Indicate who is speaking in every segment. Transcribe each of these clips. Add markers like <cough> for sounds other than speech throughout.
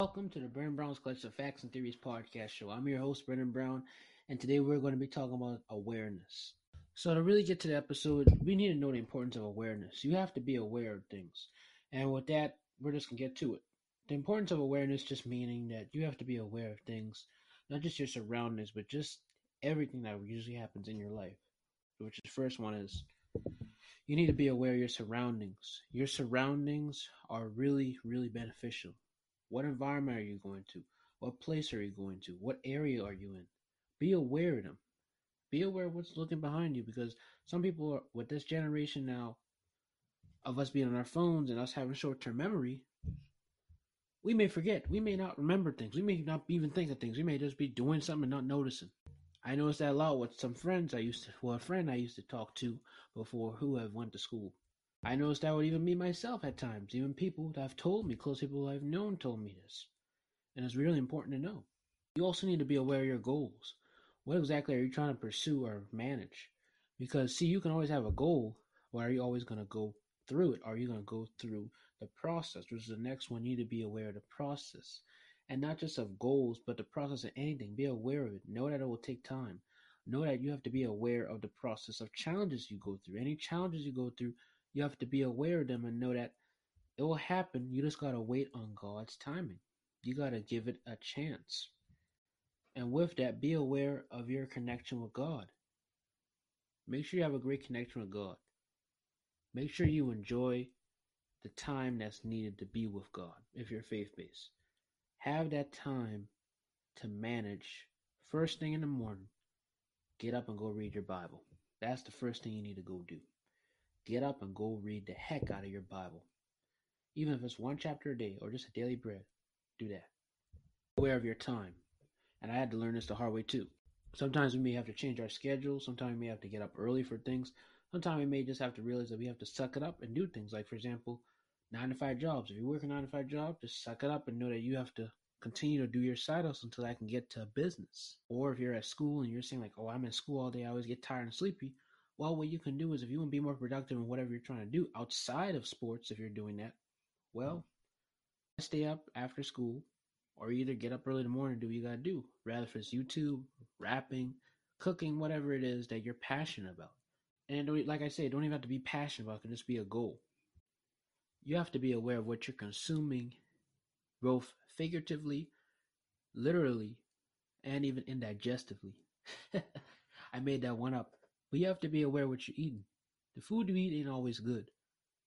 Speaker 1: Welcome to the Brennan Brown's Collection of Facts and Theories podcast show. I'm your host, Brennan Brown, and today we're going to be talking about awareness. So, to really get to the episode, we need to know the importance of awareness. You have to be aware of things. And with that, we're just going to get to it. The importance of awareness just meaning that you have to be aware of things, not just your surroundings, but just everything that usually happens in your life. Which the first one is you need to be aware of your surroundings. Your surroundings are really, really beneficial. What environment are you going to? What place are you going to? What area are you in? Be aware of them. Be aware of what's looking behind you because some people are, with this generation now of us being on our phones and us having short term memory, we may forget. We may not remember things. We may not even think of things. We may just be doing something and not noticing. I noticed that a lot with some friends I used to, well, a friend I used to talk to before who have went to school. I noticed that would even me myself at times. Even people that have told me, close people I've known told me this. And it's really important to know. You also need to be aware of your goals. What exactly are you trying to pursue or manage? Because see, you can always have a goal, but are you always going to go through it? Are you going to go through the process? Which is the next one. You need to be aware of the process and not just of goals, but the process of anything. Be aware of it. Know that it will take time. Know that you have to be aware of the process of challenges you go through. Any challenges you go through, you have to be aware of them and know that it will happen. You just got to wait on God's timing. You got to give it a chance. And with that, be aware of your connection with God. Make sure you have a great connection with God. Make sure you enjoy the time that's needed to be with God if you're faith based. Have that time to manage first thing in the morning. Get up and go read your Bible. That's the first thing you need to go do. Get up and go read the heck out of your Bible. Even if it's one chapter a day or just a daily bread, do that. Aware of your time. And I had to learn this the hard way too. Sometimes we may have to change our schedule. Sometimes we may have to get up early for things. Sometimes we may just have to realize that we have to suck it up and do things. Like, for example, nine to five jobs. If you work a nine to five job, just suck it up and know that you have to continue to do your side hustle until I can get to business. Or if you're at school and you're saying like, "Oh, I'm in school all day, I always get tired and sleepy." Well, what you can do is if you want to be more productive in whatever you're trying to do outside of sports, if you're doing that, well, stay up after school, or either get up early in the morning and do what you gotta do. Rather if it's YouTube, rapping, cooking, whatever it is that you're passionate about. And like I say, don't even have to be passionate about it, can just be a goal you have to be aware of what you're consuming, both figuratively, literally, and even indigestively. <laughs> I made that one up. But you have to be aware what you're eating. The food you eat ain't always good.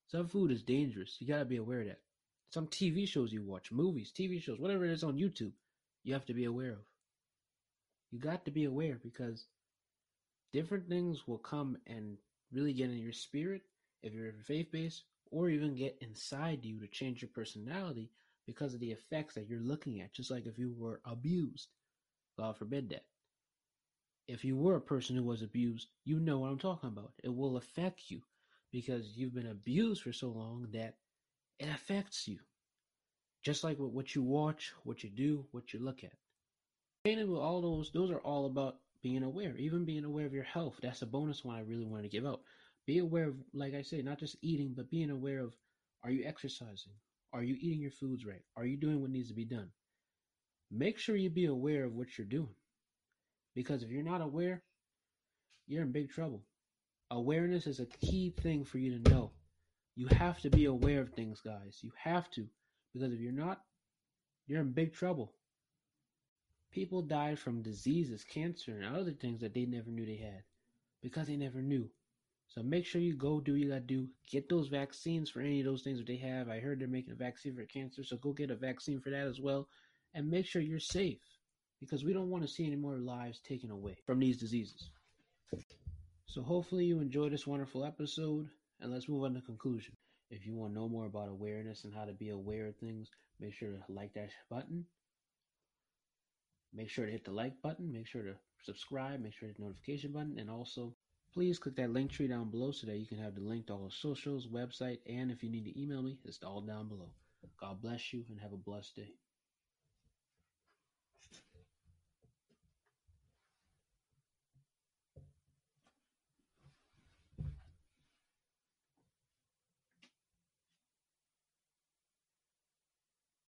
Speaker 1: Some food is dangerous. You gotta be aware of that. Some TV shows you watch, movies, TV shows, whatever it is on YouTube, you have to be aware of. You got to be aware because different things will come and really get in your spirit if you're faith based or even get inside you to change your personality because of the effects that you're looking at, just like if you were abused. God forbid that. If you were a person who was abused, you know what I'm talking about. It will affect you because you've been abused for so long that it affects you. Just like what you watch, what you do, what you look at. And with all those, those are all about being aware, even being aware of your health. That's a bonus one I really want to give out be aware of, like I say, not just eating, but being aware of are you exercising? Are you eating your foods right? Are you doing what needs to be done? Make sure you be aware of what you're doing. Because if you're not aware, you're in big trouble. Awareness is a key thing for you to know. You have to be aware of things, guys. You have to. Because if you're not, you're in big trouble. People died from diseases, cancer, and other things that they never knew they had because they never knew. So make sure you go do what you gotta do. Get those vaccines for any of those things that they have. I heard they're making a vaccine for cancer, so go get a vaccine for that as well. And make sure you're safe because we don't want to see any more lives taken away from these diseases. So hopefully you enjoyed this wonderful episode, and let's move on to conclusion. If you want to know more about awareness and how to be aware of things, make sure to like that button. Make sure to hit the like button. Make sure to subscribe. Make sure to hit the notification button, and also Please click that Linktree down below so that you can have the link to all the socials, website, and if you need to email me, it's all down below. God bless you and have a blessed day.